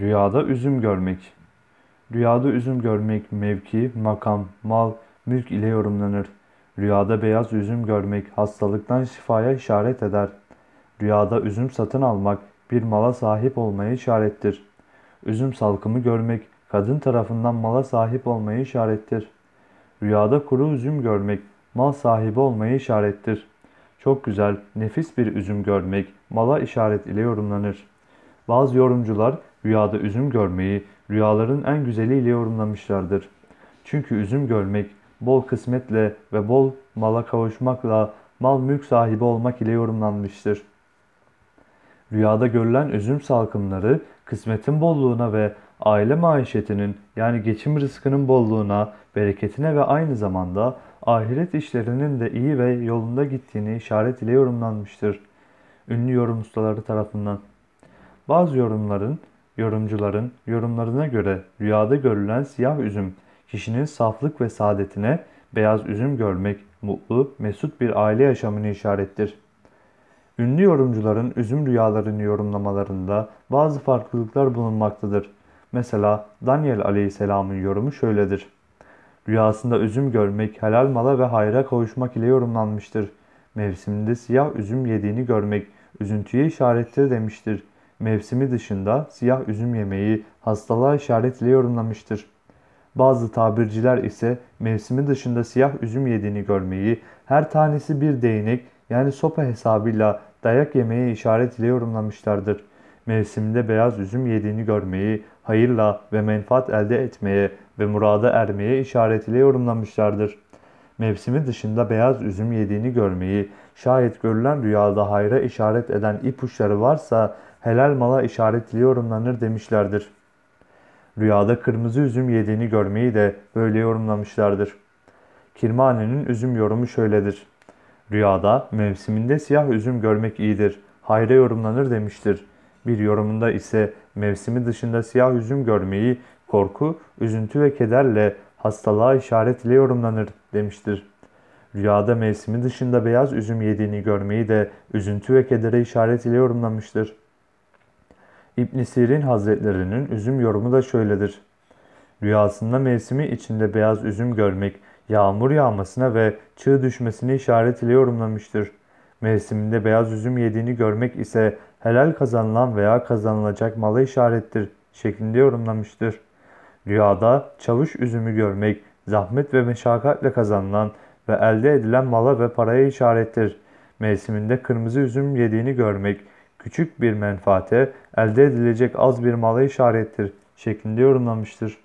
Rüyada üzüm görmek. Rüyada üzüm görmek mevki, makam, mal, mülk ile yorumlanır. Rüyada beyaz üzüm görmek hastalıktan şifaya işaret eder. Rüyada üzüm satın almak bir mala sahip olmaya işarettir. Üzüm salkımı görmek kadın tarafından mala sahip olmayı işarettir. Rüyada kuru üzüm görmek mal sahibi olmayı işarettir. Çok güzel, nefis bir üzüm görmek mala işaret ile yorumlanır. Bazı yorumcular rüyada üzüm görmeyi rüyaların en güzeliyle yorumlamışlardır. Çünkü üzüm görmek bol kısmetle ve bol mala kavuşmakla mal mülk sahibi olmak ile yorumlanmıştır. Rüyada görülen üzüm salkımları kısmetin bolluğuna ve aile maişetinin yani geçim rızkının bolluğuna, bereketine ve aynı zamanda ahiret işlerinin de iyi ve yolunda gittiğini işaret ile yorumlanmıştır. Ünlü yorum ustaları tarafından. Bazı yorumların, yorumcuların yorumlarına göre rüyada görülen siyah üzüm kişinin saflık ve saadetine, beyaz üzüm görmek mutlu, mesut bir aile yaşamını işarettir. Ünlü yorumcuların üzüm rüyalarını yorumlamalarında bazı farklılıklar bulunmaktadır. Mesela Daniel Aleyhisselam'ın yorumu şöyledir. Rüyasında üzüm görmek helal mala ve hayra kavuşmak ile yorumlanmıştır. Mevsiminde siyah üzüm yediğini görmek üzüntüye işarettir demiştir. Mevsimi dışında siyah üzüm yemeği hastalığa işaret ile yorumlamıştır. Bazı tabirciler ise mevsimi dışında siyah üzüm yediğini görmeyi her tanesi bir değnek yani sopa hesabıyla dayak yemeye işaret ile yorumlamışlardır. Mevsiminde beyaz üzüm yediğini görmeyi hayırla ve menfaat elde etmeye ve murada ermeye işaret ile yorumlamışlardır. Mevsimi dışında beyaz üzüm yediğini görmeyi, şayet görülen rüyada hayra işaret eden ipuçları varsa helal mala işaret ile yorumlanır demişlerdir. Rüyada kırmızı üzüm yediğini görmeyi de böyle yorumlamışlardır. Kirmani'nin üzüm yorumu şöyledir. Rüyada mevsiminde siyah üzüm görmek iyidir. Hayra yorumlanır demiştir. Bir yorumunda ise mevsimi dışında siyah üzüm görmeyi korku, üzüntü ve kederle hastalığa işaret ile yorumlanır demiştir. Rüyada mevsimi dışında beyaz üzüm yediğini görmeyi de üzüntü ve kedere işaret ile yorumlamıştır. İbn Sirin Hazretlerinin üzüm yorumu da şöyledir. Rüyasında mevsimi içinde beyaz üzüm görmek, yağmur yağmasına ve çığ düşmesine işaret ile yorumlamıştır. Mevsiminde beyaz üzüm yediğini görmek ise helal kazanılan veya kazanılacak mala işarettir şeklinde yorumlamıştır. Rüyada çavuş üzümü görmek, zahmet ve meşakkatle kazanılan ve elde edilen mala ve paraya işarettir. Mevsiminde kırmızı üzüm yediğini görmek, küçük bir menfaate, elde edilecek az bir mala işarettir şeklinde yorumlamıştır.